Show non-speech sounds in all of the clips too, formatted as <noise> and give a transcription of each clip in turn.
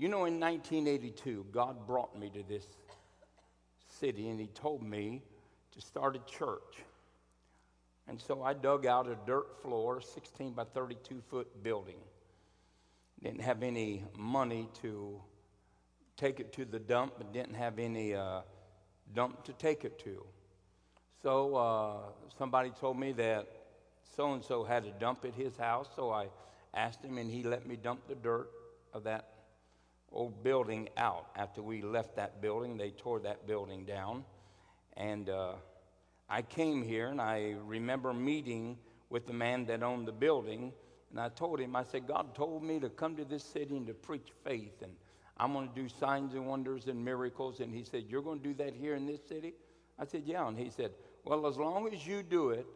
You know, in 1982, God brought me to this city and He told me to start a church. And so I dug out a dirt floor, 16 by 32 foot building. Didn't have any money to take it to the dump, but didn't have any uh, dump to take it to. So uh, somebody told me that so and so had a dump at his house, so I asked him, and he let me dump the dirt of that old building out. After we left that building, they tore that building down. And uh, I came here, and I remember meeting with the man that owned the building. And I told him, I said, God told me to come to this city and to preach faith. And I'm going to do signs and wonders and miracles. And he said, You're going to do that here in this city? I said, Yeah. And he said, Well, as long as you do it,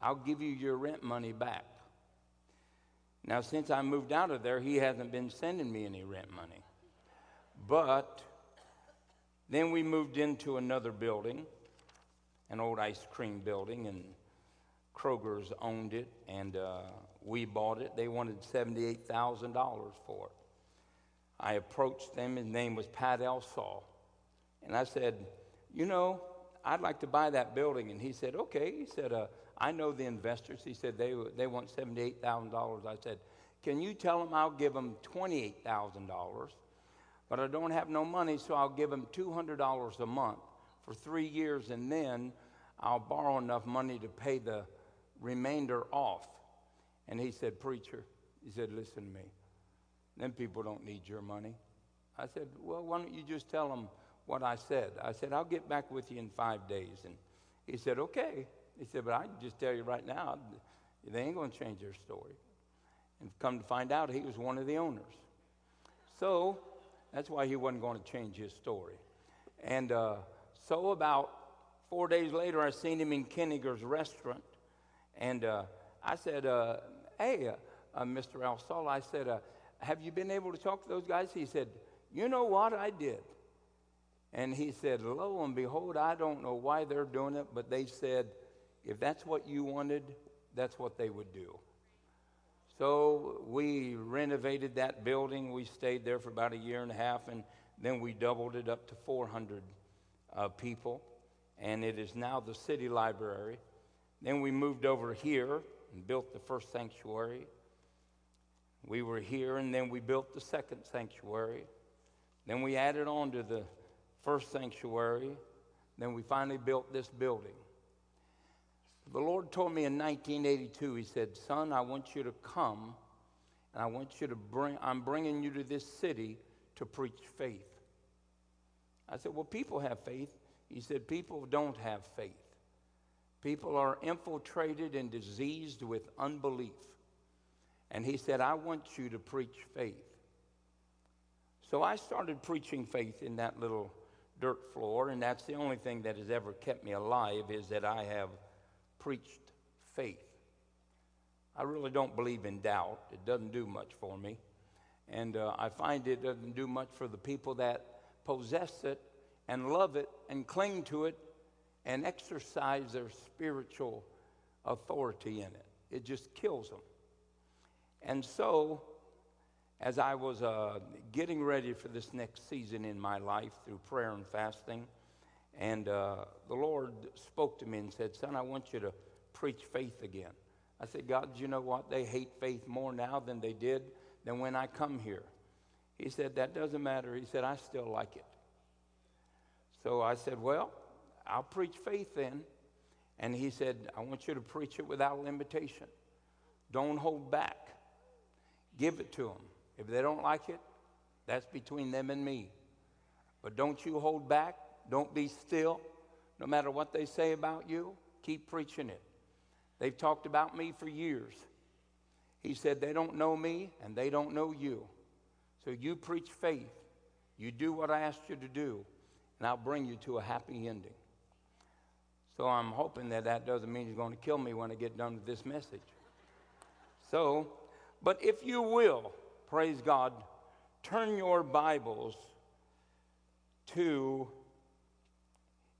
I'll give you your rent money back. Now, since I moved out of there, he hasn't been sending me any rent money. But then we moved into another building, an old ice cream building, and Kroger's owned it, and uh, we bought it. They wanted $78,000 for it. I approached them. His name was Pat Elsall. And I said, You know, I'd like to buy that building. And he said, Okay. He said, uh, I know the investors. He said, They, they want $78,000. I said, Can you tell them I'll give them $28,000? But I don't have no money, so I'll give them $200 a month for three years, and then I'll borrow enough money to pay the remainder off. And he said, Preacher, he said, Listen to me. Them people don't need your money. I said, Well, why don't you just tell them what I said? I said, I'll get back with you in five days. And he said, Okay. He said, But I can just tell you right now, they ain't going to change their story. And come to find out, he was one of the owners. So that's why he wasn't going to change his story. And uh, so about four days later, I seen him in Kenniger's restaurant. And uh, I said, uh, Hey, uh, uh, Mr. Alsol, I said, uh, Have you been able to talk to those guys? He said, You know what? I did. And he said, Lo and behold, I don't know why they're doing it, but they said, if that's what you wanted, that's what they would do. So we renovated that building. We stayed there for about a year and a half, and then we doubled it up to 400 uh, people. And it is now the city library. Then we moved over here and built the first sanctuary. We were here, and then we built the second sanctuary. Then we added on to the first sanctuary. Then we finally built this building. The Lord told me in 1982, He said, Son, I want you to come and I want you to bring, I'm bringing you to this city to preach faith. I said, Well, people have faith. He said, People don't have faith. People are infiltrated and diseased with unbelief. And he said, I want you to preach faith. So I started preaching faith in that little dirt floor, and that's the only thing that has ever kept me alive is that I have preached faith. I really don't believe in doubt. It doesn't do much for me. And uh, I find it doesn't do much for the people that possess it and love it and cling to it and exercise their spiritual authority in it. It just kills them. And so, as I was uh, getting ready for this next season in my life through prayer and fasting, and uh, the Lord spoke to me and said, Son, I want you to preach faith again. I said, God, you know what? They hate faith more now than they did than when I come here. He said, That doesn't matter. He said, I still like it. So I said, Well, I'll preach faith then. And he said, I want you to preach it without limitation. Don't hold back. Give it to them. If they don't like it, that's between them and me. But don't you hold back. Don't be still. No matter what they say about you, keep preaching it. They've talked about me for years. He said, They don't know me and they don't know you. So you preach faith. You do what I asked you to do, and I'll bring you to a happy ending. So I'm hoping that that doesn't mean he's going to kill me when I get done with this message. So, but if you will, praise God, turn your Bibles to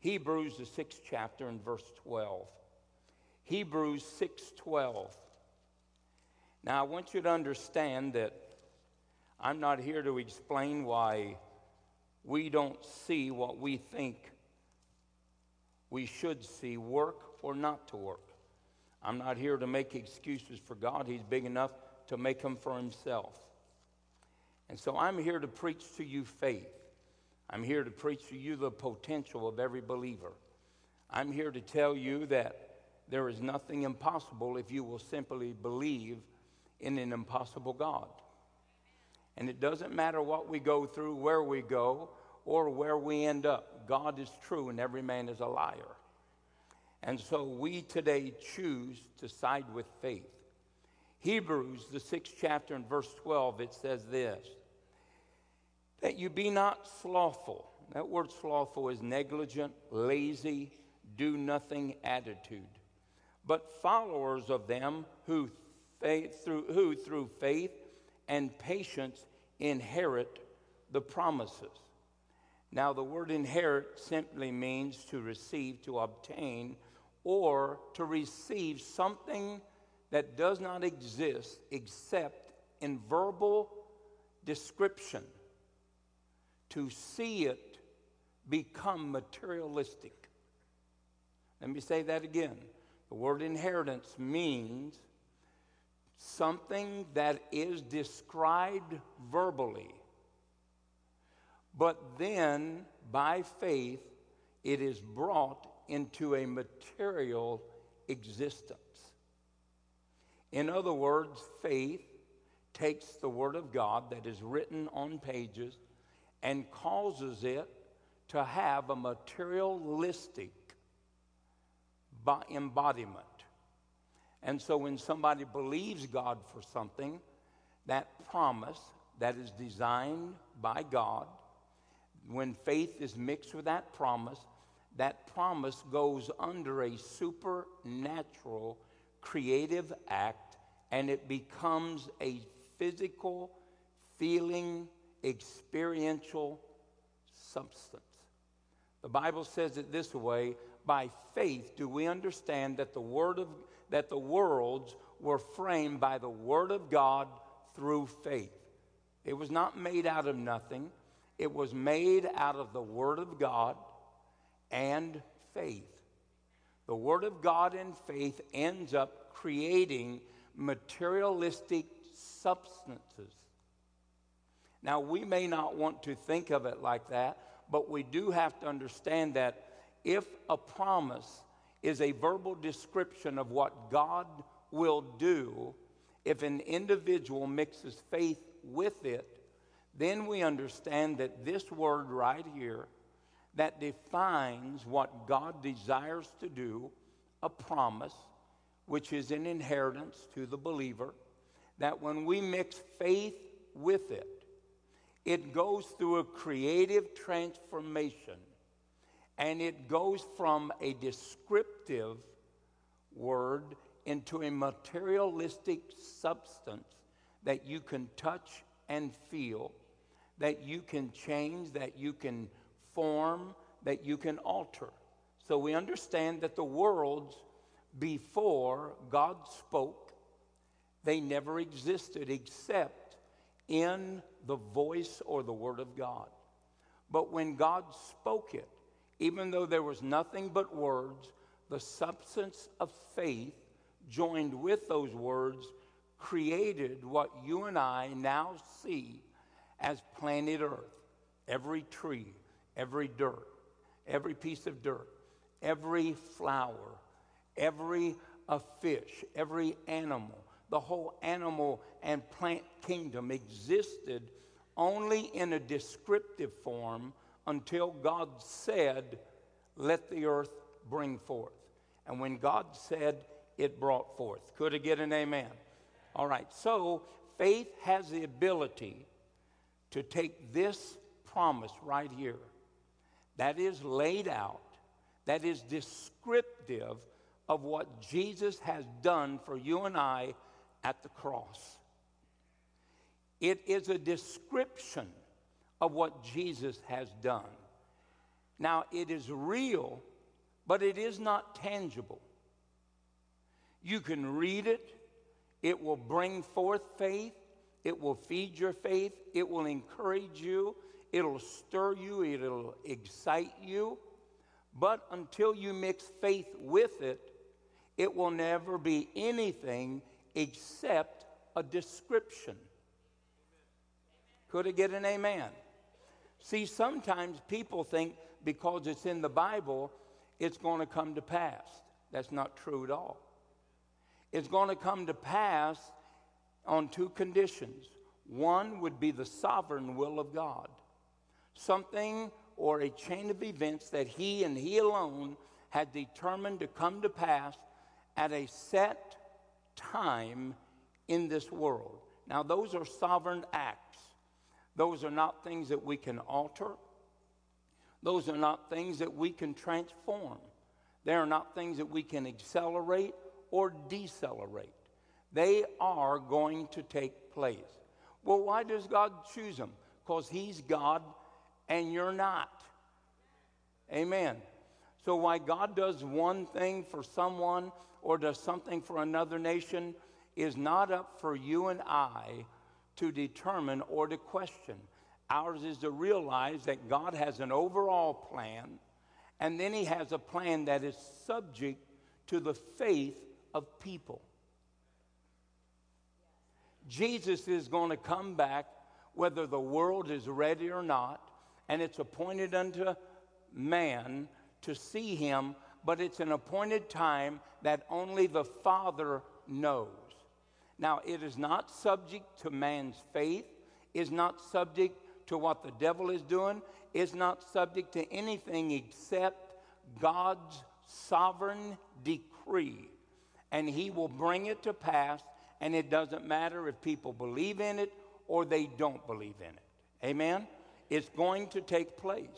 Hebrews, the sixth chapter, and verse 12. Hebrews 6:12. Now I want you to understand that I'm not here to explain why we don't see what we think we should see work or not to work. I'm not here to make excuses for God. He's big enough to make them for himself. And so I'm here to preach to you faith. I'm here to preach to you the potential of every believer. I'm here to tell you that there is nothing impossible if you will simply believe in an impossible God. And it doesn't matter what we go through, where we go, or where we end up. God is true and every man is a liar. And so we today choose to side with faith. Hebrews, the sixth chapter, and verse 12, it says this that you be not slothful. That word slothful is negligent, lazy, do nothing attitude, but followers of them who, faith, through, who through faith and patience inherit the promises. Now, the word inherit simply means to receive, to obtain, or to receive something that does not exist except in verbal description, to see it become materialistic. Let me say that again. The word inheritance means something that is described verbally but then, by faith, it is brought into a material existence. In other words, faith takes the Word of God that is written on pages and causes it to have a materialistic embodiment. And so when somebody believes God for something, that promise that is designed by God when faith is mixed with that promise, that promise goes under a supernatural creative act and it becomes a physical, feeling, experiential substance. The Bible says it this way by faith do we understand that the word of that the worlds were framed by the word of God through faith. It was not made out of nothing. It was made out of the Word of God and faith. The Word of God and faith ends up creating materialistic substances. Now, we may not want to think of it like that, but we do have to understand that if a promise is a verbal description of what God will do, if an individual mixes faith with it, then we understand that this word right here that defines what God desires to do, a promise, which is an inheritance to the believer, that when we mix faith with it, it goes through a creative transformation and it goes from a descriptive word into a materialistic substance that you can touch and feel that you can change, that you can form, that you can alter. So we understand that the worlds before God spoke, they never existed except in the voice or the word of God. But when God spoke it, even though there was nothing but words, the substance of faith joined with those words created what you and I now see as planet Earth. Every tree, every dirt, every piece of dirt, every flower, every a fish, every animal, the whole animal and plant kingdom existed only in a descriptive form until God said, Let the earth bring forth. And when God said, it brought forth. Could it get an amen? All right, so faith has the ability to take this promise right here that is laid out, that is descriptive of what Jesus has done for you and I at the cross. It is a description of what Jesus has done. Now, it is real, but it is not tangible. You can read it, it will bring forth faith, it will feed your faith, it will encourage you, it'll stir you, it'll excite you. But until you mix faith with it, it will never be anything except a description. Could I get an amen? See, sometimes people think because it's in the Bible, it's going to come to pass. That's not true at all. It's going to come to pass on two conditions. One would be the sovereign will of God, something or a chain of events that He and He alone had determined to come to pass at a set time in this world. Now, those are sovereign acts. Those are not things that we can alter. Those are not things that we can transform. They are not things that we can accelerate or decelerate. They are going to take place. Well, why does God choose them? Because He's God and you're not. Amen. So, why God does one thing for someone or does something for another nation is not up for you and I to determine or to question. Ours is to realize that God has an overall plan, and then He has a plan that is subject to the faith of people. Jesus is going to come back whether the world is ready or not, and it's appointed unto man to see him, but it's an appointed time that only the Father knows. Now, it is not subject to man's faith, is not subject to what the devil is doing, is not subject to anything except God's sovereign decree. And he will bring it to pass, and it doesn't matter if people believe in it or they don't believe in it. Amen? It's going to take place.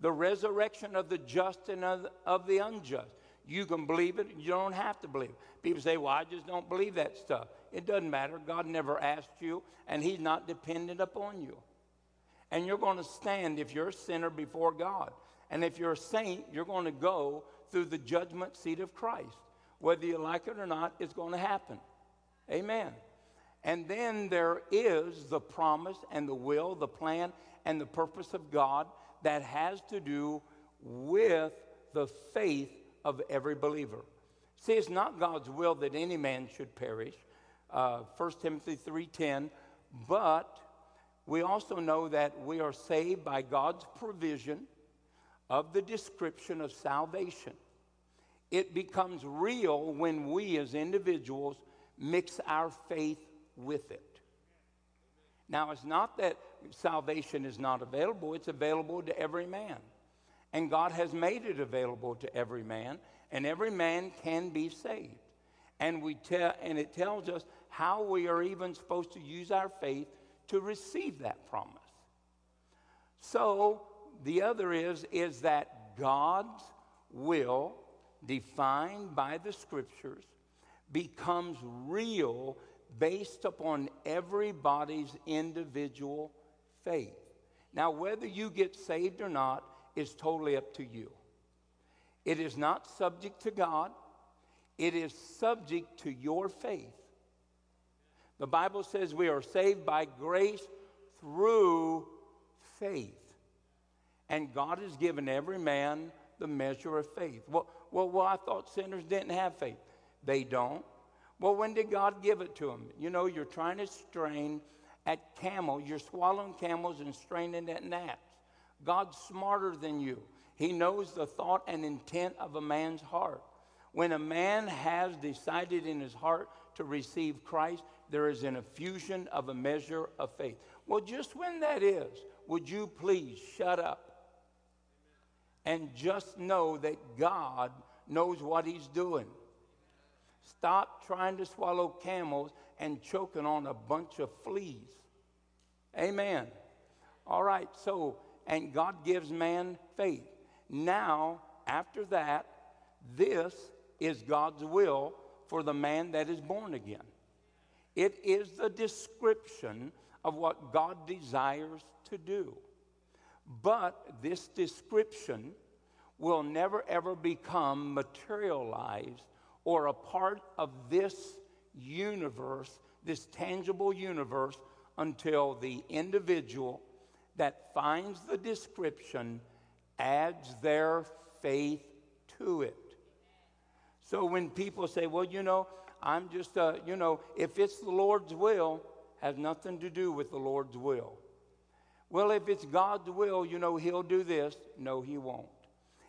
The resurrection of the just and of, the unjust. You can believe it, you don't have to believe it. People say, Well, I just don't believe that stuff. It doesn't matter. God never asked you, and He's not dependent upon you. And you're going to stand if you're a sinner before God. And if you're a saint, you're going to go through the judgment seat of Christ. Whether you like it or not, it's going to happen. Amen. And then there is the promise and the will, the plan, and the purpose of God that has to do with the faith of every believer. See, it's not God's will that any man should perish. Uh, 1 Timothy 3.10. But we also know that we are saved by God's provision of the description of salvation. It becomes real when we as individuals mix our faith with it. Now, it's not that salvation is not available, it's available to every man. And God has made it available to every man, and every man can be saved. And, we tell, and it tells us how we are even supposed to use our faith to receive that promise. So, the other is, is that God's will, defined by the scriptures, becomes real based upon everybody's individual faith. Now, whether you get saved or not is totally up to you. It is not subject to God, it is subject to your faith. The Bible says we are saved by grace through faith. And God has given every man the measure of faith. Well, well, well, I thought sinners didn't have faith. They don't. Well, when did God give it to them? You know, you're trying to strain at camel. You're swallowing camels and straining at gnats. God's smarter than you. He knows the thought and intent of a man's heart. When a man has decided in his heart to receive Christ, there is an effusion of a measure of faith. Well, just when that is, would you please shut up and just know that God knows what He's doing? Stop trying to swallow camels and choking on a bunch of fleas. Amen. All right, so, and God gives man faith. Now, after that, this is God's will for the man that is born again. It is the description of what God desires to do. But this description will never ever become materialized or a part of this universe this tangible universe until the individual that finds the description adds their faith to it. So when people say, well, you know, I'm just, uh, you know, if it's the Lord's will, has nothing to do with the Lord's will. Well, if it's God's will, you know, He'll do this. No, He won't.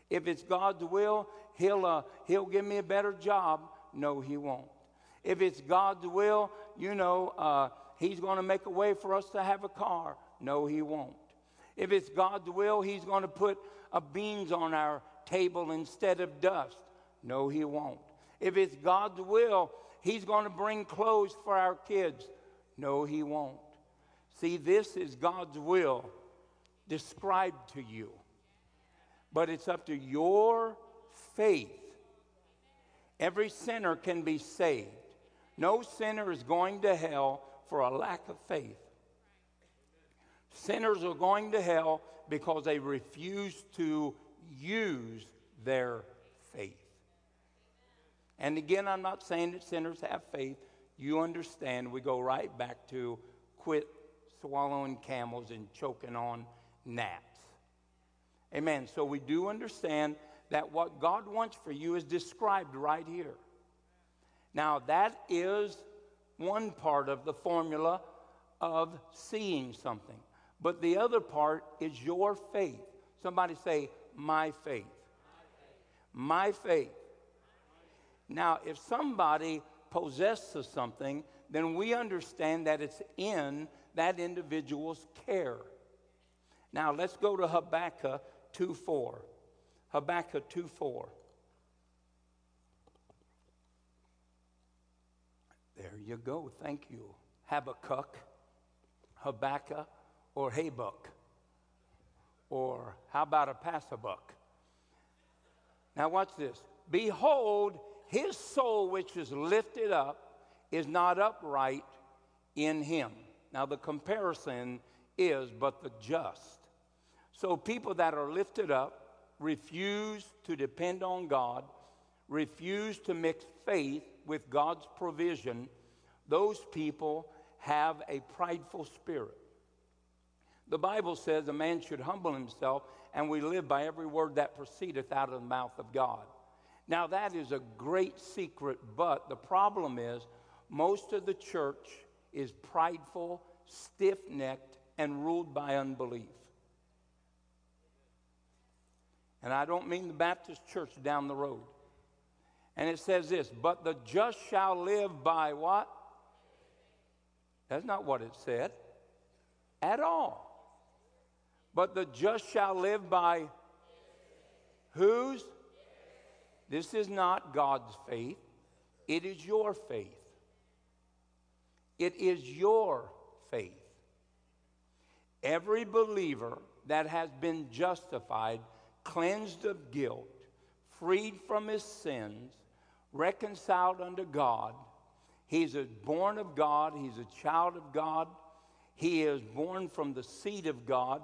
If it's God's will, He'll, uh, he'll give me a better job. No, He won't. If it's God's will, you know, uh, He's going to make a way for us to have a car. No, He won't. If it's God's will, He's going to put uh, beans on our table instead of dust. No, He won't. If it's God's will, He's going to bring clothes for our kids. No, He won't. See, this is God's will described to you. But it's up to your faith. Every sinner can be saved. No sinner is going to hell for a lack of faith. Sinners are going to hell because they refuse to use their faith. And again, I'm not saying that sinners have faith. You understand, we go right back to quit swallowing camels and choking on gnats. Amen. So we do understand that what God wants for you is described right here. Now, that is one part of the formula of seeing something. But the other part is your faith. Somebody say, My faith. My faith. Now, if somebody possesses something, then we understand that it's in that individual's care. Now, let's go to Habakkuk 2 4. Habakkuk 2 4. There you go. Thank you. Habakkuk, Habakkuk, or Habuk. Or how about a Passabuk? Now, watch this. Behold, his soul which is lifted up is not upright in him. Now, the comparison is but the just. So, people that are lifted up refuse to depend on God, refuse to mix faith with God's provision, those people have a prideful spirit. The Bible says a man should humble himself, and we live by every word that proceedeth out of the mouth of God. Now, that is a great secret, but the problem is most of the church is prideful, stiff necked, and ruled by unbelief. And I don't mean the Baptist church down the road. And it says this, but the just shall live by what? That's not what it said at all. But the just shall live by whose? This is not God's faith, it is your faith. It is your faith. Every believer that has been justified, cleansed of guilt, freed from his sins, reconciled unto God, he's a born of God, he's a child of God, he is born from the seed of God.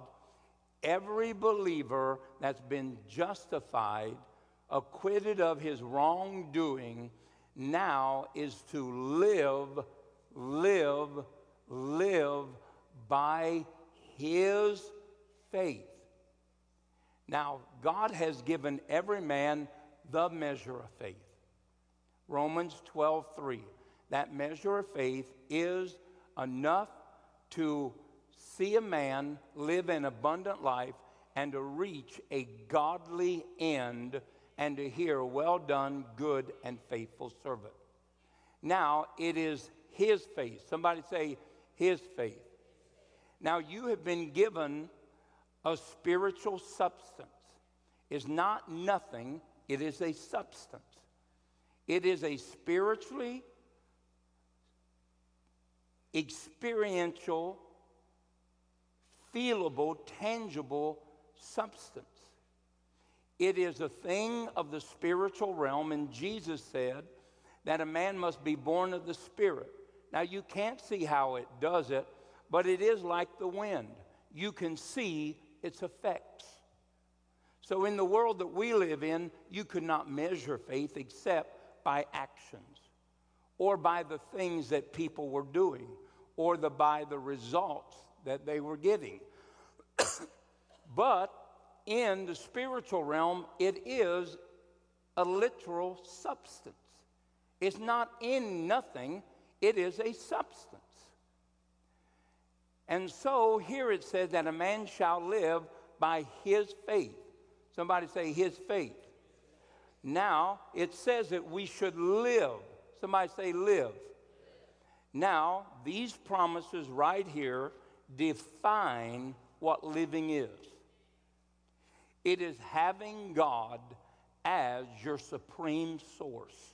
Every believer that's been justified acquitted of his wrongdoing, now is to live, live, live by his faith. Now, God has given every man the measure of faith. Romans 12, 3. That measure of faith is enough to see a man live an abundant life and to reach a godly end and to hear, Well done, good and faithful servant. Now it is his faith. Somebody say, His faith. Now you have been given a spiritual substance. It's not nothing, it is a substance. It is a spiritually experiential, feelable, tangible substance. It is a thing of the spiritual realm, and Jesus said that a man must be born of the Spirit. Now, you can't see how it does it, but it is like the wind. You can see its effects. So, in the world that we live in, you could not measure faith except by actions. or by the things that people were doing or the, by the results that they were getting. <coughs> but in the spiritual realm, it is a literal substance. It's not in nothing, it is a substance. And so here it says that a man shall live by his faith. Somebody say, his faith. Now, it says that we should live. Somebody say, live. Now, these promises right here define what living is. It is having God as your supreme source,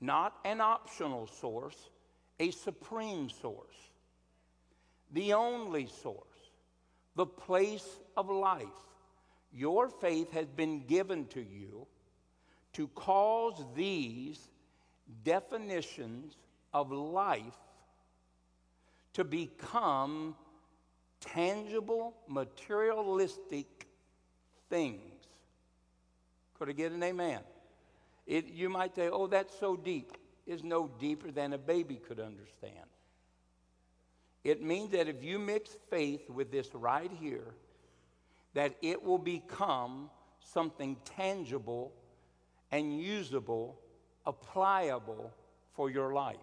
not an optional source, a supreme source, the only source, the place of life. Your faith has been given to you to cause these definitions of life to become tangible, materialistic things. Could I get an amen? It, you might say, oh, that's so deep. It's no deeper than a baby could understand. It means that if you mix faith with this right here, that it will become something tangible and usable, applicable for your life.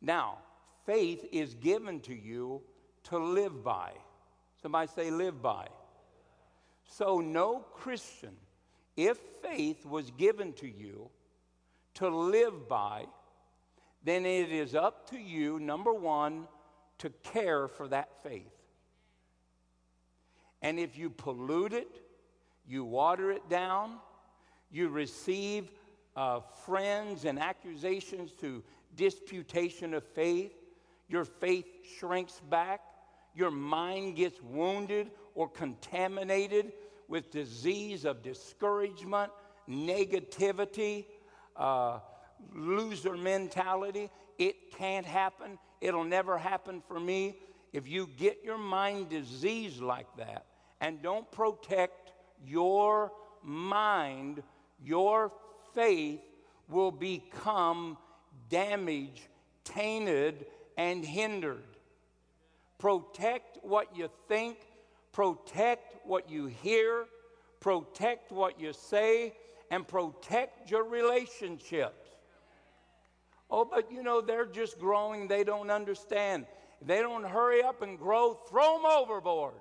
Now, faith is given to you to live by. Somebody say, live by. So, no Christian, if faith was given to you to live by, then it is up to you, number one, to care for that faith. And if you pollute it, you water it down, you receive uh, friends and accusations to disputation of faith, your faith shrinks back, your mind gets wounded or contaminated with disease of discouragement, negativity, uh, loser mentality. It can't happen. It'll never happen for me. If you get your mind diseased like that and don't protect your mind, your faith will become damaged, tainted, and hindered. Protect what you think, protect what you hear, protect what you say, and protect your relationships. Oh, but you know, they're just growing, they don't understand. They don't hurry up and grow, throw them overboard.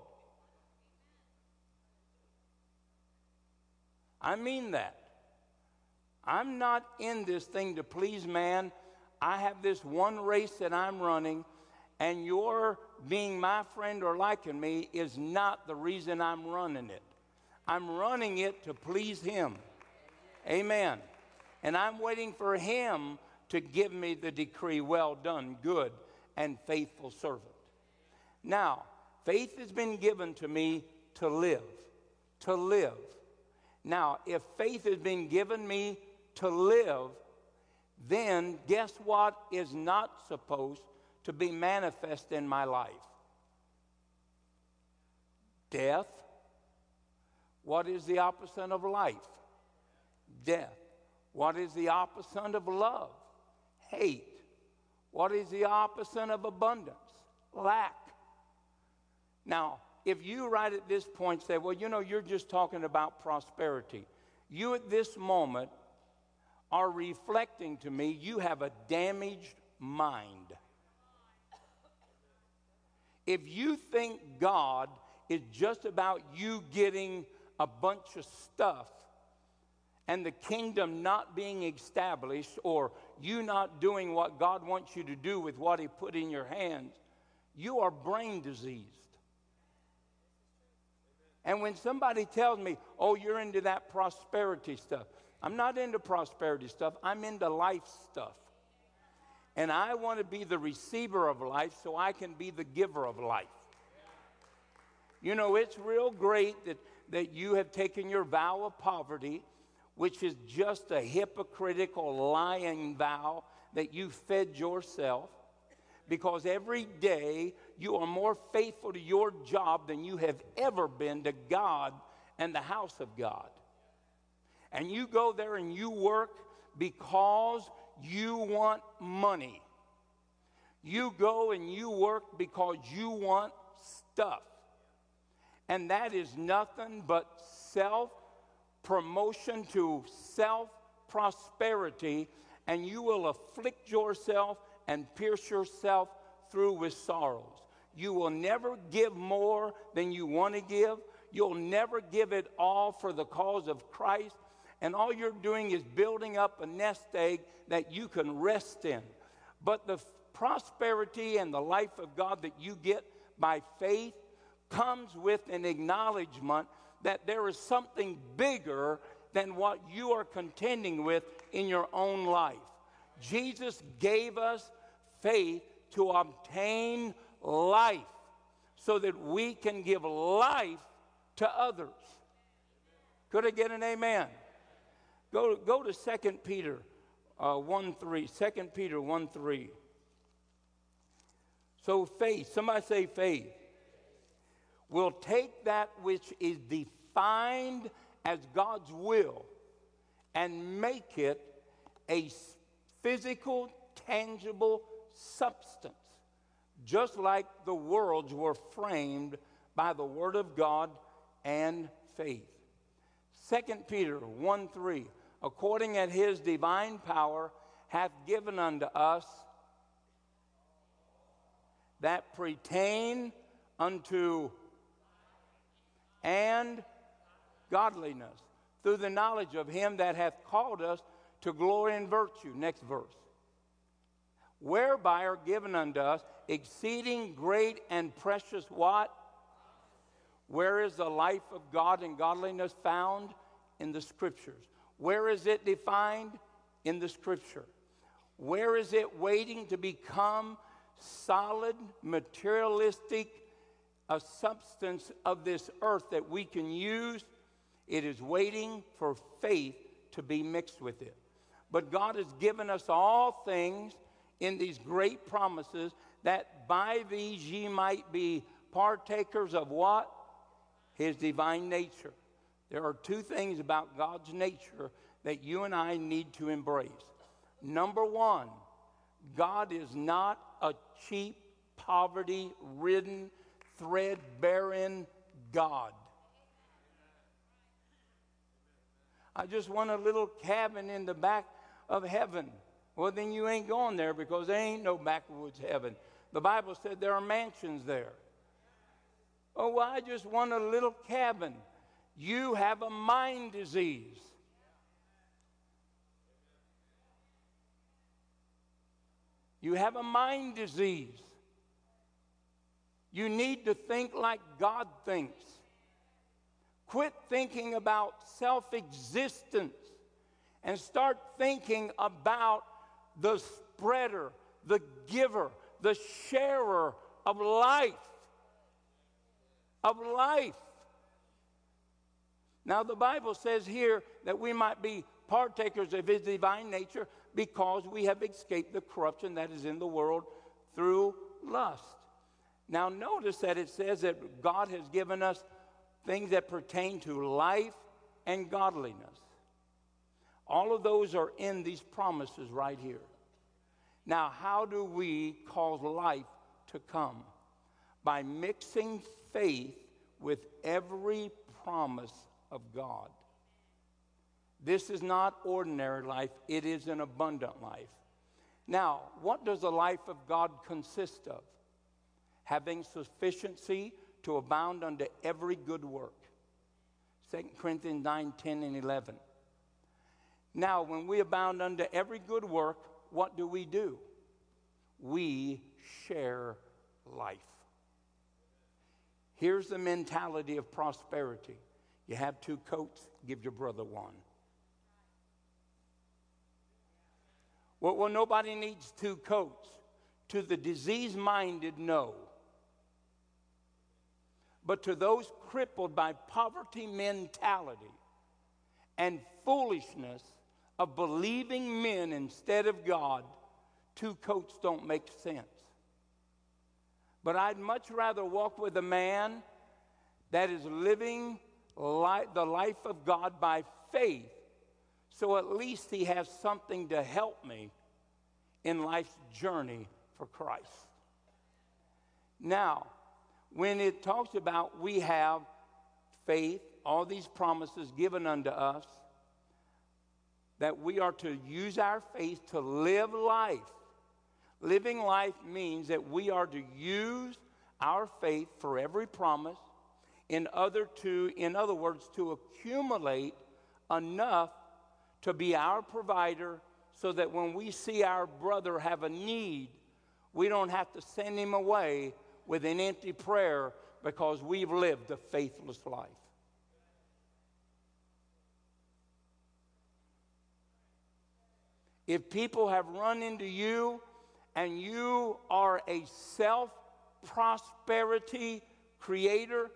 I mean that. I'm not in this thing to please man. I have this one race that I'm running, and your being my friend or liking me is not the reason I'm running it. I'm running it to please Him. Amen. And I'm waiting for Him to give me the decree well done, good and faithful servant. Now, faith has been given to me to live, to live. Now, if faith has been given me to live, then guess what is not supposed to be manifest in my life? Death. What is the opposite of life? Death. What is the opposite of love? Hate. What is the opposite of abundance? Lack. Now, if you right at this point say, well, you know, you're just talking about prosperity, you at this moment are reflecting to me you have a damaged mind. If you think God is just about you getting a bunch of stuff and the kingdom not being established or you not doing what God wants you to do with what He put in your hands, you are brain diseased. And when somebody tells me, oh, you're into that prosperity stuff, I'm not into prosperity stuff, I'm into life stuff. And I want to be the receiver of life so I can be the giver of life. You know, it's real great that, that you have taken your vow of poverty, which is just a hypocritical, lying vow that you fed yourself, because every day you are more faithful to your job than you have ever been to God and the house of God. And you go there and you work because you want money. You go and you work because you want stuff. And that is nothing but self promotion to self prosperity, and you will afflict yourself and pierce yourself through with sorrows. You will never give more than you want to give. You'll never give it all for the cause of Christ. And all you're doing is building up a nest egg that you can rest in. But the prosperity and the life of God that you get by faith comes with an acknowledgement that there is something bigger than what you are contending with in your own life. Jesus gave us faith to obtain life so that we can give life to others. Could I get an amen? Go, go to 2 Peter uh, 1 3. 2 Peter 1 3. So faith, somebody say faith, will take that which is defined as God's will and make it a physical, tangible substance, just like the worlds were framed by the Word of God and faith. 2 Peter 1 3, according at his divine power, hath given unto us that pertain unto and godliness through the knowledge of him that hath called us to glory and virtue. Next verse. Whereby are given unto us exceeding great and precious what? Where is the life of God and godliness found? In the scriptures. Where is it defined? In the scripture. Where is it waiting to become solid, materialistic, a substance of this earth that we can use? It is waiting for faith to be mixed with it. But God has given us all things in these great promises that by these ye might be partakers of what? His divine nature. There are two things about God's nature that you and I need to embrace. Number one, God is not a cheap, poverty ridden, thread bearing God. I just want a little cabin in the back of heaven. Well, then you ain't going there because there ain't no backwoods heaven. The Bible said there are mansions there. Oh, well, I just want a little cabin. You have a mind disease. You have a mind disease. You need to think like God thinks. Quit thinking about self existence and start thinking about the spreader, the giver, the sharer of life. Of life. Now, the Bible says here that we might be partakers of his divine nature because we have escaped the corruption that is in the world through lust. Now, notice that it says that God has given us things that pertain to life and godliness. All of those are in these promises right here. Now, how do we cause life to come? By mixing faith with every promise of God. This is not ordinary life, it is an abundant life. Now, what does the life of God consist of? Having sufficiency to abound unto every good work. 2 Corinthians 9, 10, and 11. Now, when we abound unto every good work, what do we do? We share life. Here's the mentality of prosperity you have two coats, give your brother one. Well, well nobody needs two coats. To the disease minded, no. But to those crippled by poverty mentality and foolishness of believing men instead of God, two coats don't make sense. But I'd much rather walk with a man that is living the life of God by faith So at least he has something to help me in life's journey for Christ. Now, when it talks about we have faith, all these promises given unto us, that we are to use our faith to live life. Living life means that we are to use our faith for every promise, in other to in other words to accumulate enough to be our provider so that when we see our brother have a need, we don't have to send him away with an empty prayer because we've lived a faithless life. If people have run into you and you are a self prosperity creator,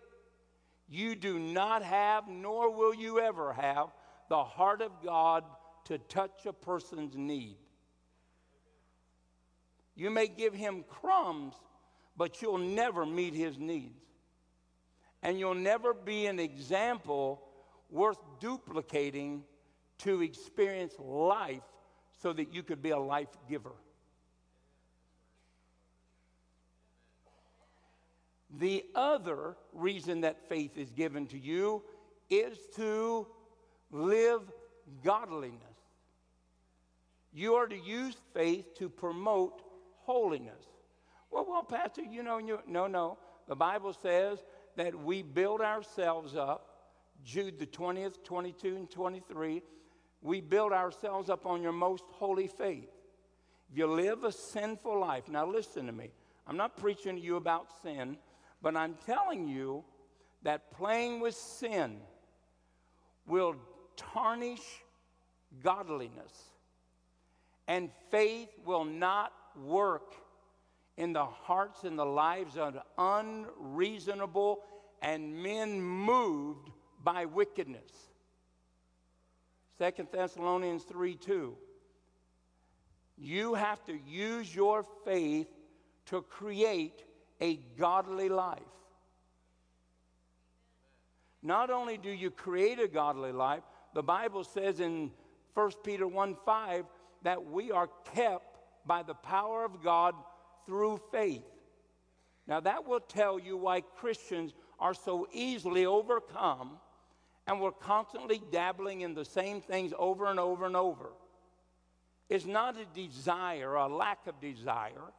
you do not have, nor will you ever have, the heart of God to touch a person's need. You may give him crumbs, but you'll never meet his needs. And you'll never be an example worth duplicating to experience life so that you could be a life giver. The other reason that faith is given to you is to live godliness. You are to use faith to promote holiness. Well, well, Pastor, you know, you, no, no. The Bible says that we build ourselves up. Jude the 20th, 22, and 23 we build ourselves up on your most holy faith. If you live a sinful life, now listen to me. I'm not preaching to you about sin, but I'm telling you that playing with sin will tarnish godliness, and faith will not work in the hearts and the lives of unreasonable and men moved by wickedness. Second Thessalonians 3 2. You have to use your faith to create a godly life. Not only do you create a godly life, the Bible says in 1 Peter 1 5 that we are kept by the power of God through faith. Now, that will tell you why Christians are so easily overcome and we're constantly dabbling in the same things over and over and over. It's not a desire, a lack of desire.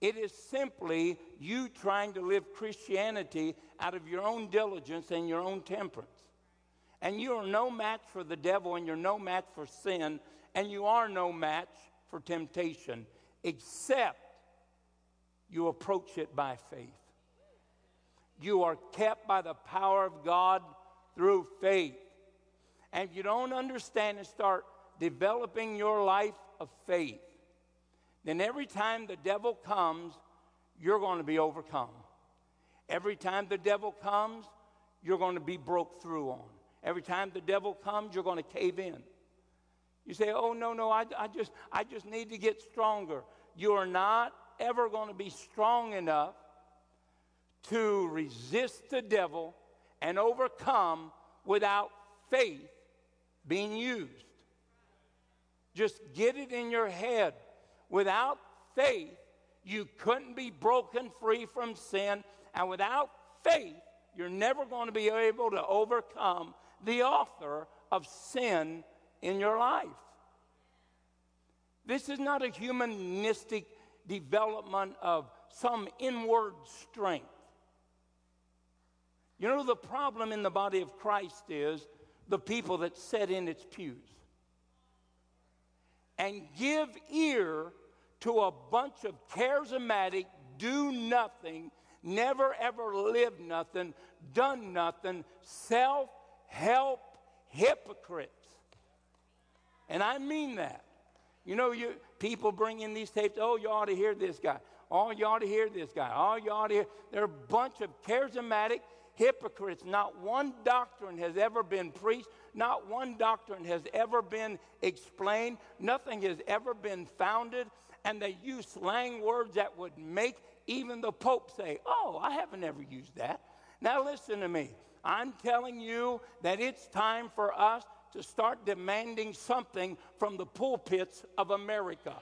It is simply you trying to live Christianity out of your own diligence and your own temperance. And you are no match for the devil, and you're no match for sin, and you are no match for temptation, except you approach it by faith. You are kept by the power of God through faith. And if you don't understand and start developing your life of faith, then every time the devil comes, you're going to be overcome. Every time the devil comes, you're going to be broke through on. Every time the devil comes, you're going to cave in. You say, oh, no, no, I, I, just, I just need to get stronger. You are not ever going to be strong enough to resist the devil and overcome without faith being used. Just get it in your head. Without faith, you couldn't be broken free from sin. And without faith, you're never going to be able to overcome the author of sin in your life. This is not a humanistic development of some inward strength. You know, the problem in the body of Christ is the people that sit in its pews and give ear to a bunch of charismatic, do nothing, never ever lived nothing, done nothing, self help hypocrites. And I mean that. You know, you people bring in these tapes, oh, you ought to hear this guy. Oh, you ought to hear this guy. Oh, you ought to hear. They're a bunch of charismatic, hypocrites. Not one doctrine has ever been preached, not one doctrine has ever been explained, nothing has ever been founded, and they use slang words that would make even the Pope say, Oh, I haven't ever used that. Now, listen to me. I'm telling you that it's time for us to start demanding something from the pulpits of America.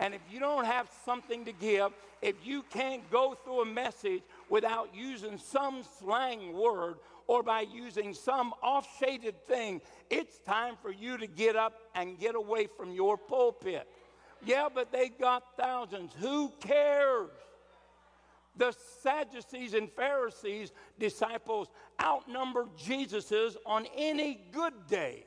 And if you don't have something to give, if you can't go through a message without using some slang word or by using some off shaded thing, it's time for you to get up and get away from your pulpit. Yeah, but they got thousands. Who cares? The Sadducees and Pharisees disciples outnumbered Jesus's on any good day.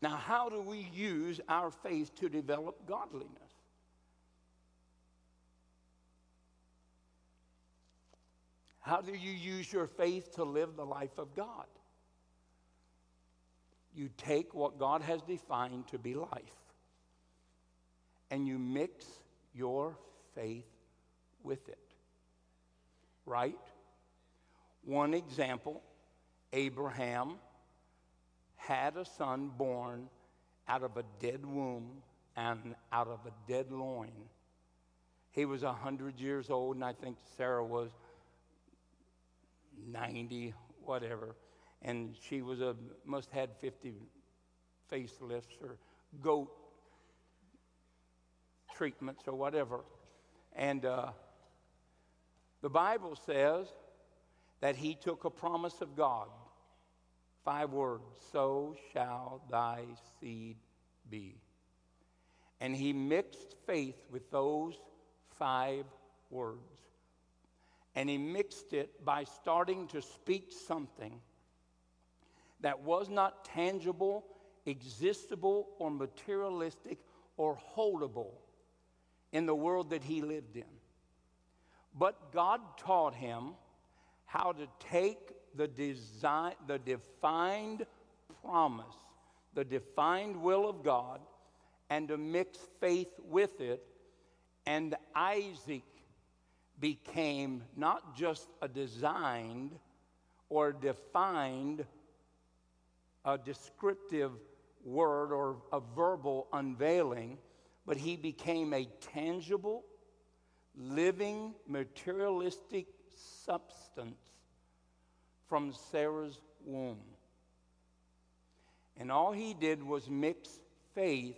Now, how do we use our faith to develop godliness? How do you use your faith to live the life of God? You take what God has defined to be life and you mix your faith with it. Right? One example Abraham had a son born out of a dead womb and out of a dead loin. He was 100 years old, and I think Sarah was 90, whatever. And she was a, must had 50 facelifts or goat treatments or whatever. And uh, the Bible says that he took a promise of God Five words so shall thy seed be. And he mixed faith with those five words. And he mixed it by starting to speak something that was not tangible, existable, or materialistic or holdable in the world that he lived in. But God taught him how to take the, design, the defined promise, the defined will of God, and to mix faith with it. And Isaac became not just a designed or defined, a descriptive word or a verbal unveiling, but he became a tangible, living, materialistic substance from Sarah's womb. And all he did was mix faith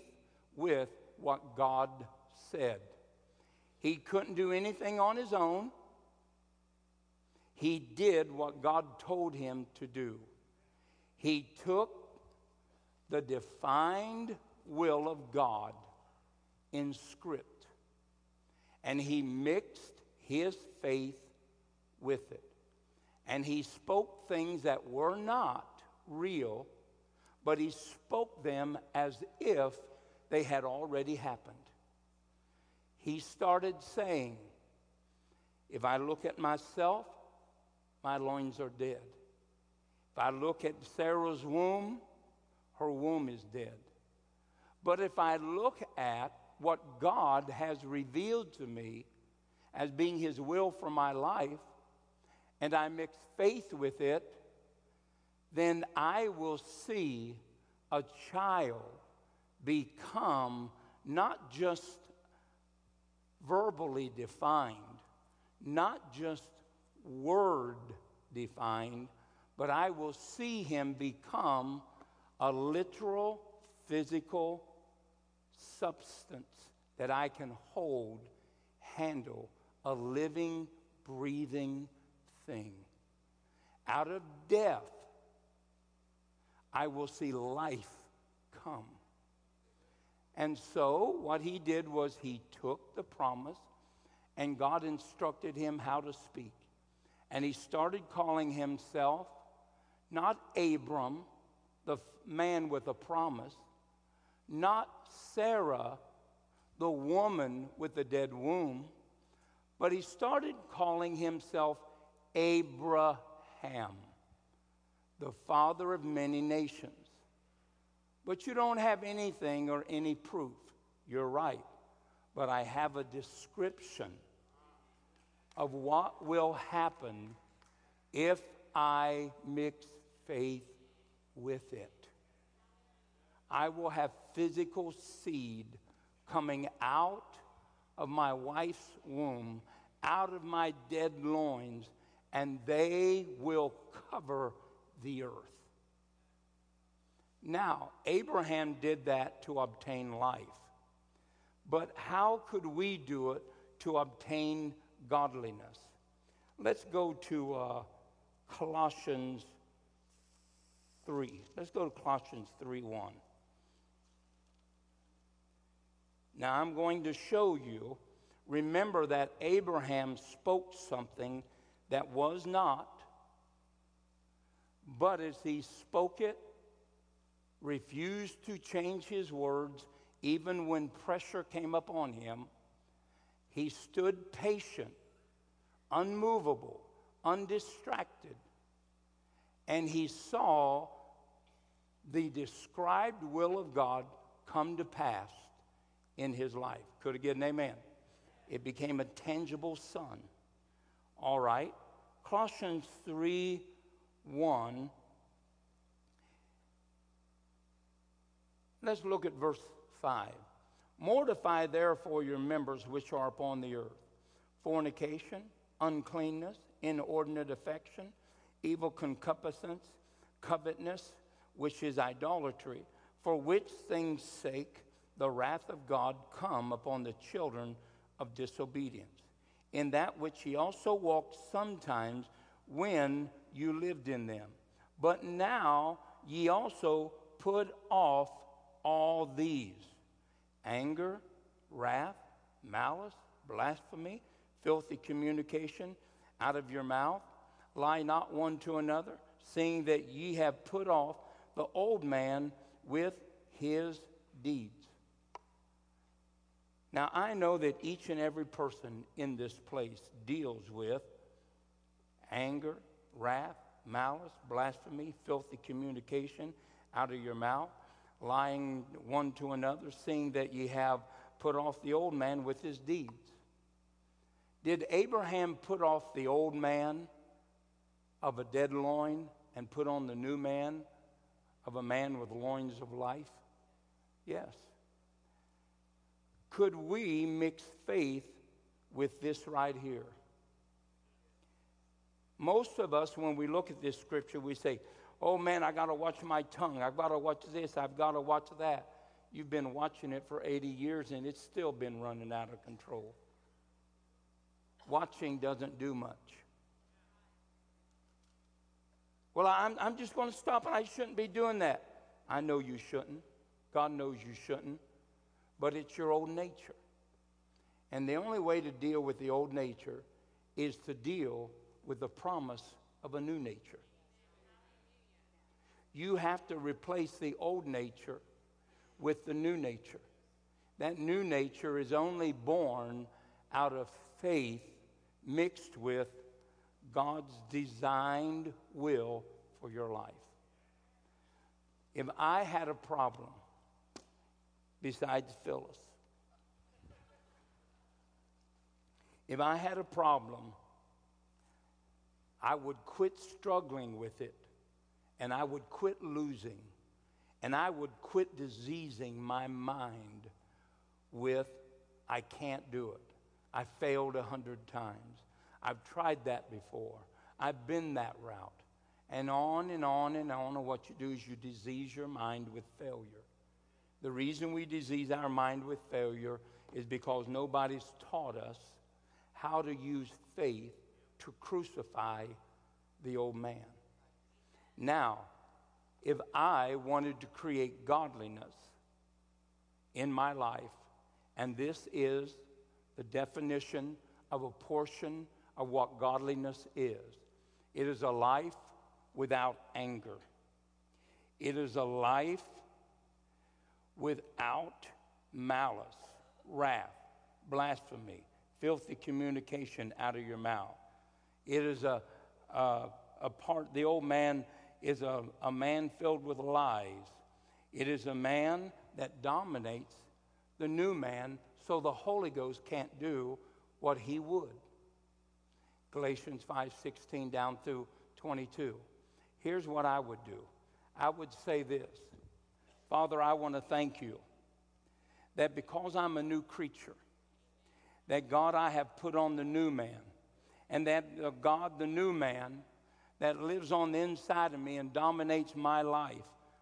with what God said. He couldn't do anything on his own. He did what God told him to do. He took the defined will of God in script and he mixed his faith with it and he spoke things that were not real, but he spoke them as if they had already happened. He started saying, If I look at myself, my loins are dead. If I look at Sarah's womb, her womb is dead. But if I look at what God has revealed to me as being His will for my life, and I mix faith with it, then I will see a child become not just verbally defined, not just word defined, but I will see him become a literal, physical substance that I can hold, handle, a living, breathing thing. Out of death, I will see life come. And so, what he did was he took the promise, and God instructed him how to speak. And he started calling himself not Abram, the man with a promise, not Sarah, the woman with the dead womb, but he started calling himself Abraham, the father of many nations. But you don't have anything or any proof. You're right. But I have a description of what will happen if I mix faith with it. I will have physical seed coming out of my wife's womb, out of my dead loins, and they will cover the earth. Now, Abraham did that to obtain life. But how could we do it to obtain godliness? Let's go to uh, Colossians 3. Let's go to Colossians 3 1. Now, I'm going to show you. Remember that Abraham spoke something that was not, but as he spoke it, refused to change his words, even when pressure came upon him, he stood patient, unmovable, undistracted, and he saw the described will of God come to pass in his life. Could an amen? It became a tangible son. All right. Colossians 3 1. Let's look at verse 5. Mortify therefore your members which are upon the earth fornication, uncleanness, inordinate affection, evil concupiscence, covetousness, which is idolatry, for which things' sake the wrath of God come upon the children of disobedience, in that which he also walked sometimes when you lived in them. But now ye also put off all these anger, wrath, malice, blasphemy, filthy communication out of your mouth. Lie not one to another, seeing that ye have put off the old man with his deeds. Now, I know that each and every person in this place deals with anger, wrath, malice, blasphemy, filthy communication out of your mouth, lying one to another, seeing that ye have put off the old man with his deeds. Did Abraham put off the old man of a dead loin and put on the new man of a man with loins of life? Yes. Could we mix faith with this right here? Most of us, when we look at this scripture, we say, oh man, I got to watch my tongue. I've got to watch this. I've got to watch that. You've been watching it for 80 years and it's still been running out of control. Watching doesn't do much. Well, I'm, I'm just going to stop and I shouldn't be doing that. I know you shouldn't. God knows you shouldn't but it's your old nature. And the only way to deal with the old nature is to deal with the promise of a new nature. You have to replace the old nature with the new nature. That new nature is only born out of faith mixed with God's designed will for your life. If I had a problem besides Phyllis. If I had a problem, I would quit struggling with it and I would quit losing and I would quit diseasing my mind with, I can't do it. I failed a hundred times. I've tried that before. I've been that route. And on and on and on. And what you do is you disease your mind with failure. The reason we disease our mind with failure is because nobody's taught us how to use faith to crucify the old man. Now, if I wanted to create godliness in my life, and this is the definition of a portion of what godliness is it is a life without anger, it is a life without malice, wrath, blasphemy, filthy communication out of your mouth. It is a, a, a part, the old man is a, a man filled with lies. It is a man that dominates the new man so the Holy Ghost can't do what he would. Galatians 5:16 down through 22. Here's what I would do. I would say this. Father, I want to thank you that because I'm a new creature that God, I have put on the new man, and that God, the new man, that lives on the inside of me and dominates my life,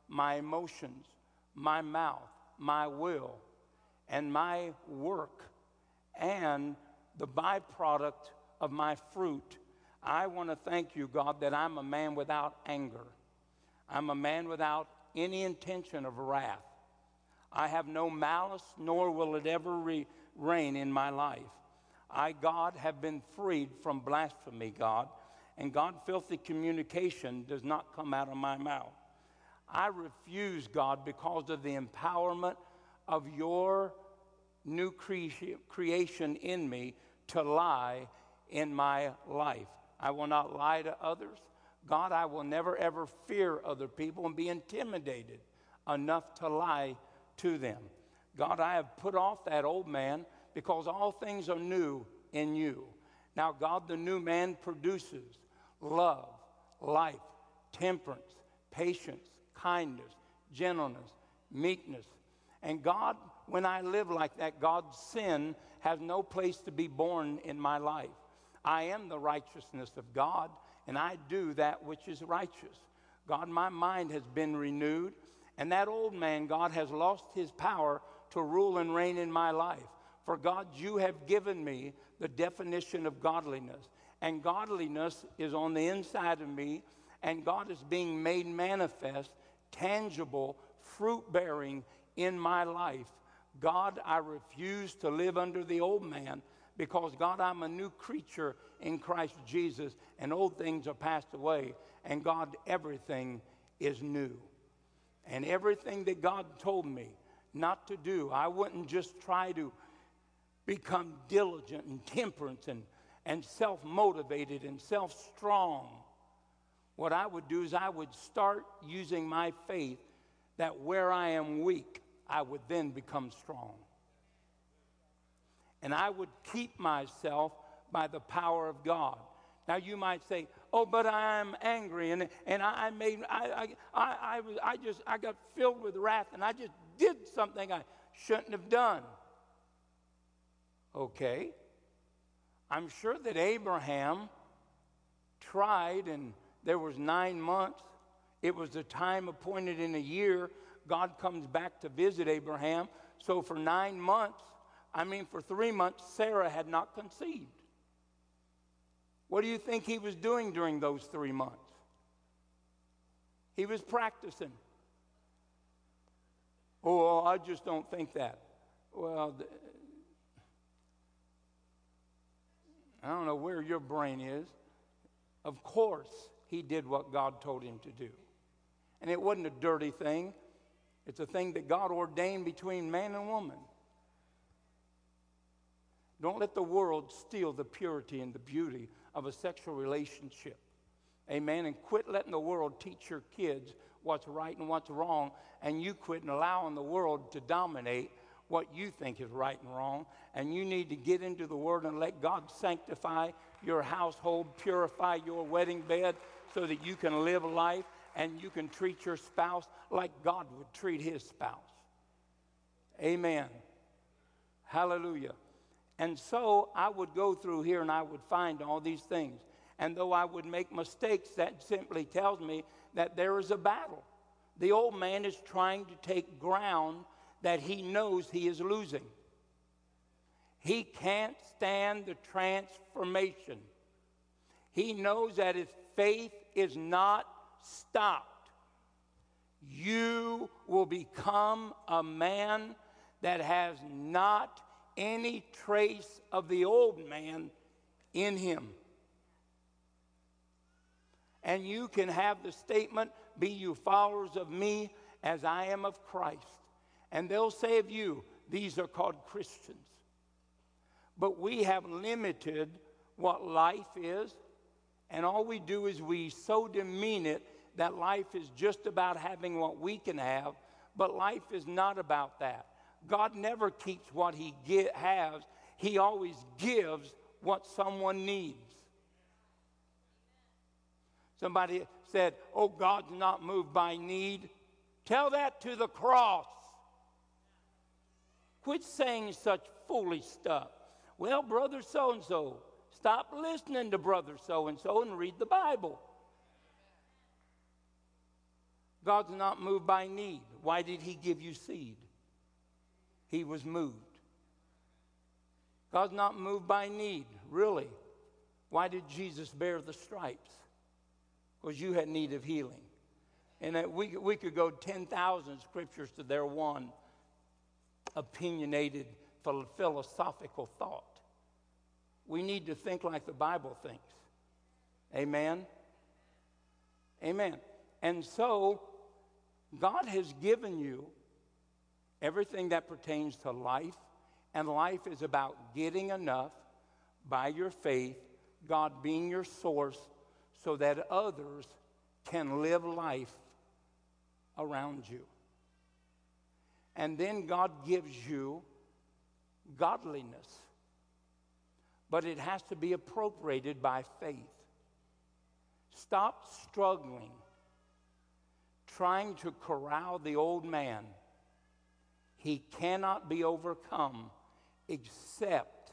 my emotions, my mouth, my will, and my work, and the byproduct of my fruit. I want to thank you, God, that I'm a man without anger. I'm a man without any intention of wrath. I have no malice, nor will it ever re- reign in my life. I, God, have been freed from blasphemy, God, and God, filthy communication does not come out of my mouth. I refuse, God, because of the empowerment of your new cre- creation in me to lie in my life. I will not lie to others. God, I will never ever fear other people and be intimidated enough to lie to them. God, I have put off that old man because all things are new in you. Now, God, the new man produces love, life, temperance, patience, kindness, gentleness, meekness. And God, when I live like that, God's sin has no place to be born in my life. I am the righteousness of God, and I do that which is righteous. God, my mind has been renewed, and that old man, God, has lost his power to rule and reign in my life. For God, you have given me the definition of godliness. And godliness is on the inside of me, and God is being made manifest, tangible, fruit bearing in my life. God, I refuse to live under the old man because, God, I'm a new creature in Christ Jesus, and old things are passed away. And, God, everything is new. And everything that God told me not to do, I wouldn't just try to become diligent and temperance and, and self motivated and self strong. What I would do is I would start using my faith that where I am weak, I would then become strong. And I would keep myself by the power of God. Now you might say, "Oh, but I'm angry, and and I, made I I I, I, just I got filled with wrath, and I just did something I shouldn't have done." Okay. I'm sure that Abraham tried, and there was nine months. It was the time appointed in a year. God comes back to visit Abraham. So for nine months, I mean, for three months, Sarah had not conceived. What do you think he was doing during those three months? He was practicing. Oh, I just don't think that. Well, I don't know where your brain is. Of course, he did what God told him to do. And it wasn't a dirty thing, it's a thing that God ordained between man and woman. Don't let the world steal the purity and the beauty of a sexual relationship. Amen. And quit letting the world teach your kids what's right and what's wrong, and you quit allowing the world to dominate what you think is right and wrong, and you need to get into the Word and let God sanctify your household, purify your wedding bed so that you can live life and you can treat your spouse like God would treat his spouse. Amen. Hallelujah. And so I would go through here and I would find all these things. And though I would make mistakes, that simply tells me that there is a battle. The old man is trying to take ground that he knows he is losing. He can't stand the transformation. He knows that his faith is not stopped. You will become a man that has not any trace of the old man in him. And you can have the statement, Be you followers of me as I am of Christ. And they'll say of you, these are called Christians. But we have limited what life is, and all we do is we so demean it that life is just about having what we can have, but life is not about that. God never keeps what He get, has, He always gives what someone needs. Somebody said, Oh, God's not moved by need. Tell that to the cross. Quit saying such foolish stuff. Well, brother so and so, stop listening to brother so and so and read the Bible. God's not moved by need. Why did He give you seed? He was moved. God's not moved by need, really. Why did Jesus bear the stripes? Because you had need of healing. And that we, we could go 10,000 scriptures to their one opinionated philosophical thought. We need to think like the Bible thinks. Amen? Amen. And so, God has given you everything that pertains to life, and life is about getting enough by your faith, God being your source, so that others can live life around you. And then God gives you godliness. But it has to be appropriated by faith. Stop struggling trying to corral the old man. He cannot be overcome except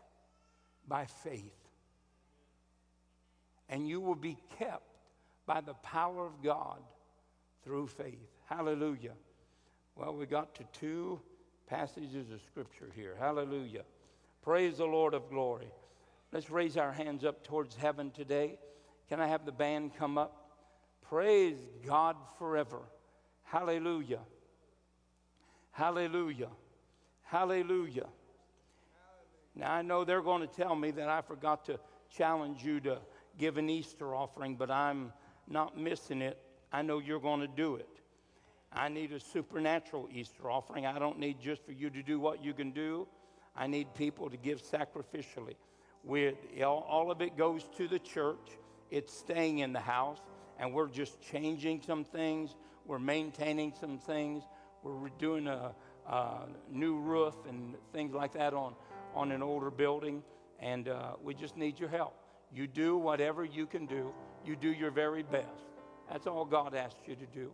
by faith. And you will be kept by the power of God through faith. Hallelujah. Well, we got to two passages of scripture here. Hallelujah. Praise the Lord of glory. Let's raise our hands up towards heaven today. Can I have the band come up? Praise God forever. Hallelujah. Hallelujah. Hallelujah. Now, I know they're going to tell me that I forgot to challenge you to give an Easter offering, but I'm not missing it. I know you're going to do it. I need a supernatural Easter offering. I don't need just for you to do what you can do. I need people to give sacrificially. With all of it goes to the church. It's staying in the house and we're just changing some things. We're maintaining some things. We're doing a, a new roof and things like that on, on an older building. And uh, we just need your help. You do whatever you can do, you do your very best. That's all God asks you to do.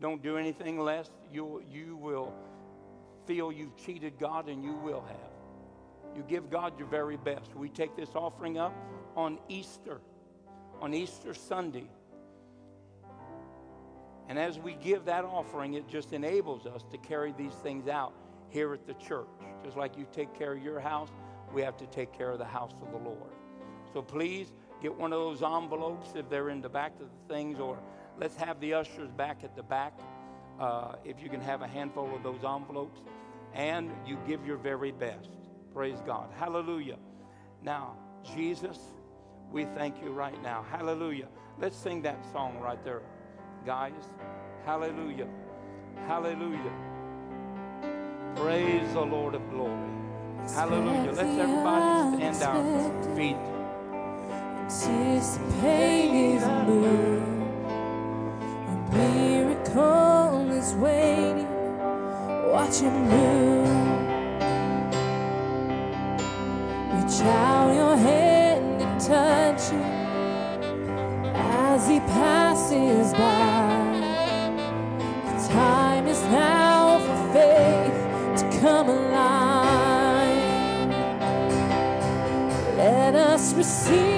Don't do anything less. You, you will feel you've cheated God, and you will have. You give God your very best. We take this offering up on Easter, on Easter Sunday. And as we give that offering, it just enables us to carry these things out here at the church. Just like you take care of your house, we have to take care of the house of the Lord. So please get one of those envelopes if they're in the back of the things, or let's have the ushers back at the back uh, if you can have a handful of those envelopes. And you give your very best. Praise God. Hallelujah. Now, Jesus, we thank you right now. Hallelujah. Let's sing that song right there guys. Hallelujah. Hallelujah. Praise the Lord of glory. Hallelujah. Let's everybody stand our feet. Move, miracle is waiting. Watch it move. Reach out your hand and touch it as He passes by. The time is now for faith to come alive. Let us receive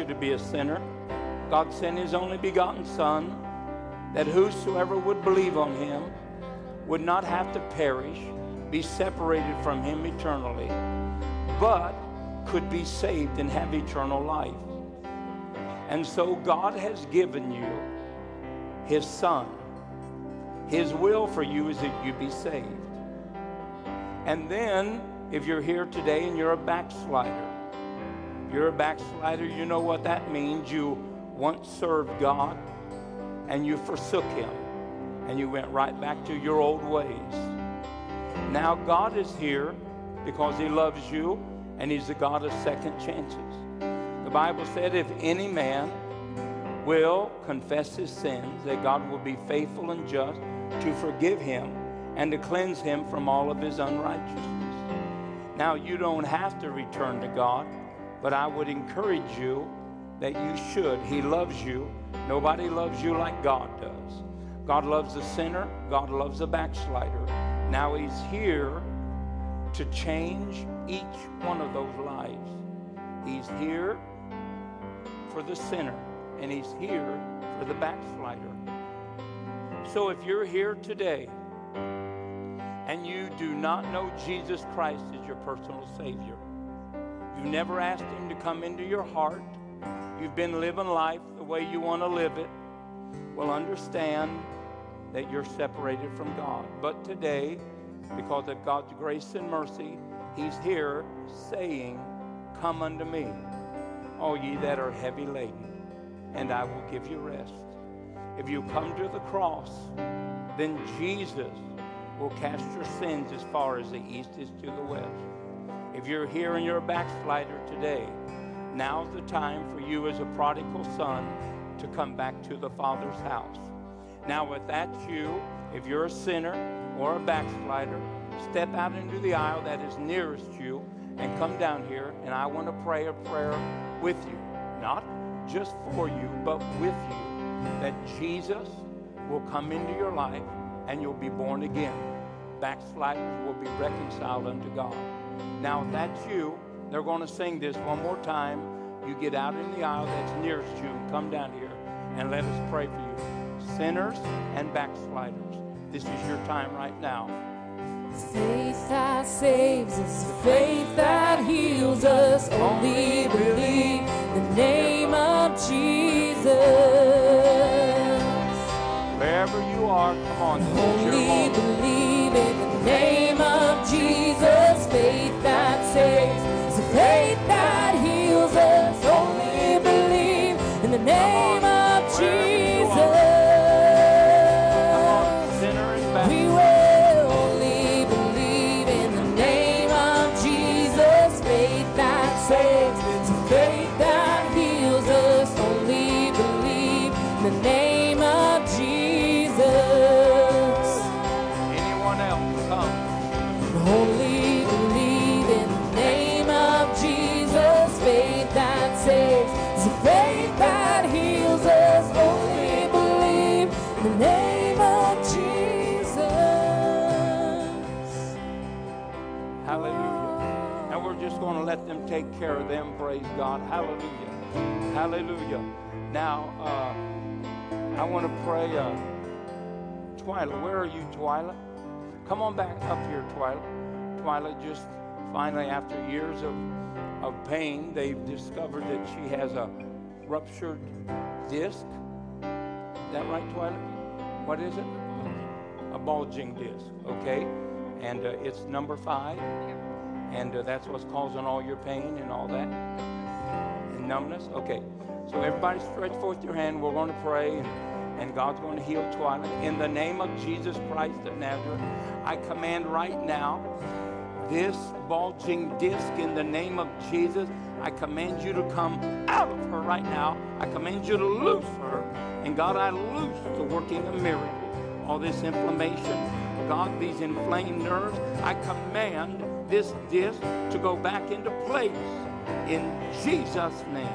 you to be a sinner. God sent His only begotten Son that whosoever would believe on Him would not have to perish, be separated from Him eternally, but could be saved and have eternal life. And so God has given you His Son. His will for you is that you be saved. And then, if you're here today and you're a backslider, you're a backslider, you know what that means. You once served God and you forsook Him and you went right back to your old ways. Now, God is here because He loves you and He's the God of second chances. The Bible said, if any man will confess his sins, that God will be faithful and just to forgive him and to cleanse him from all of his unrighteousness. Now, you don't have to return to God, but I would encourage you that you should. He loves you. Nobody loves you like God does. God loves the sinner, God loves the backslider. Now, He's here to change each one of those lives. He's here for the sinner, and He's here for the backslider. So if you're here today and you do not know Jesus Christ as your personal Savior, you've never asked Him to come into your heart, you've been living life the way you want to live it, well, understand that you're separated from God. But today, because of God's grace and mercy, He's here saying, Come unto me, all ye that are heavy laden, and I will give you rest. If you come to the cross, then Jesus will cast your sins as far as the east is to the west. If you're here and you're a backslider today, now's the time for you as a prodigal son to come back to the Father's house. Now, if that's you, if you're a sinner or a backslider, step out into the aisle that is nearest you and come down here, and I want to pray a prayer with you. Not just for you, but with you. That Jesus will come into your life and you'll be born again. Backsliders will be reconciled unto God. Now, if that's you, they're going to sing this one more time. You get out in the aisle that's nearest you and come down here and let us pray for you. Sinners and backsliders, this is your time right now. Faith that saves us, faith that heals us. Only believe the name of Jesus. Wherever you are, come on. This is your moment. And We take care of them. Praise God. Hallelujah. Hallelujah. Now, uh, I want to pray. Uh, Twyla, where are you, Twyla? Come on back up here, Twyla. Twyla just finally, after years of, of pain, they've discovered that she has a ruptured disc. Is that right, Twyla? What is it? A bulging disc, okay? And uh, it's number five. And uh, that's what's causing all your pain and all that. And numbness? Okay. So everybody stretch forth your hand. We're going to pray. And, and God's going to heal Twyla. In the name of Jesus Christ of Nazareth, I command right now this bulging disc in the name of Jesus. I command you to come out of her right now. I command you to loose her. And God, I loose the working of miracles. All this inflammation, God, these inflamed nerves, I command this disc to go back into place in Jesus' name.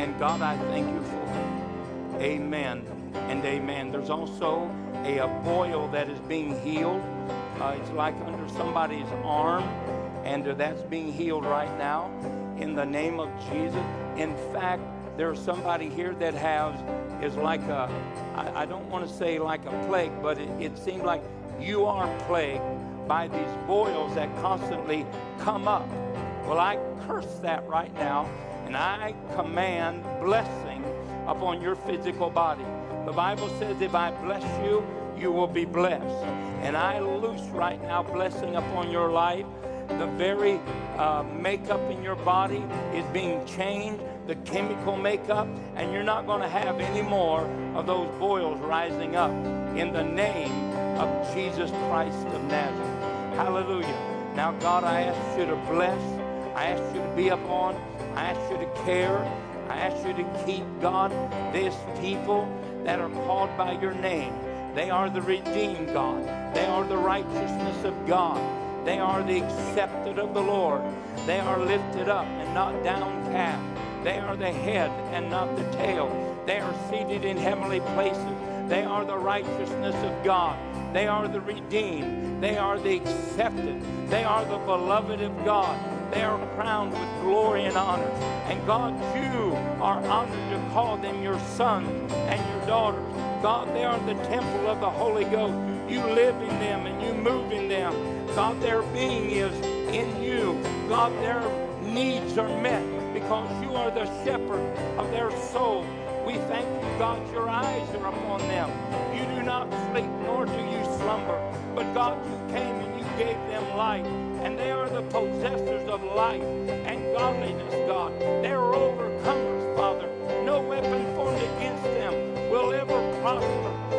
And God, I thank you for it. Amen and amen. There's also a, a boil that is being healed. Uh, it's like under somebody's arm, and that's being healed right now in the name of Jesus. In fact, there's somebody here that has is like a I, I don't want to say like a plague, but it, it seems like you are plagued by these boils that constantly come up. Well, I curse that right now, and I command blessing upon your physical body. The Bible says, if I bless you, you will be blessed. And I loose right now blessing upon your life. The very uh, makeup in your body is being changed, the chemical makeup, and you're not going to have any more of those boils rising up in the name of Jesus Christ of Nazareth. Hallelujah. Now, God, I ask you to bless. I ask you to be upon. I ask you to care. I ask you to keep, God, this people that are called by your name. They are the redeemed God. They are the righteousness of God. They are the accepted of the Lord. They are lifted up and not downcast. They are the head and not the tail. They are seated in heavenly places. They are the righteousness of God. They are the redeemed. They are the accepted. They are the beloved of God. They are crowned with glory and honor. And God, you are honored to call them your sons and your daughters. God, they are the temple of the Holy Ghost. You live in them and you move in them. God, their being is in you. God, their needs are met because you are the shepherd of their soul. We thank you, God, your eyes are upon them. You do not sleep, nor do you slumber. But God, you came and you gave them life. And they are the possessors of life and godliness, God. They are overcomers, Father. No weapon formed against them will ever prosper.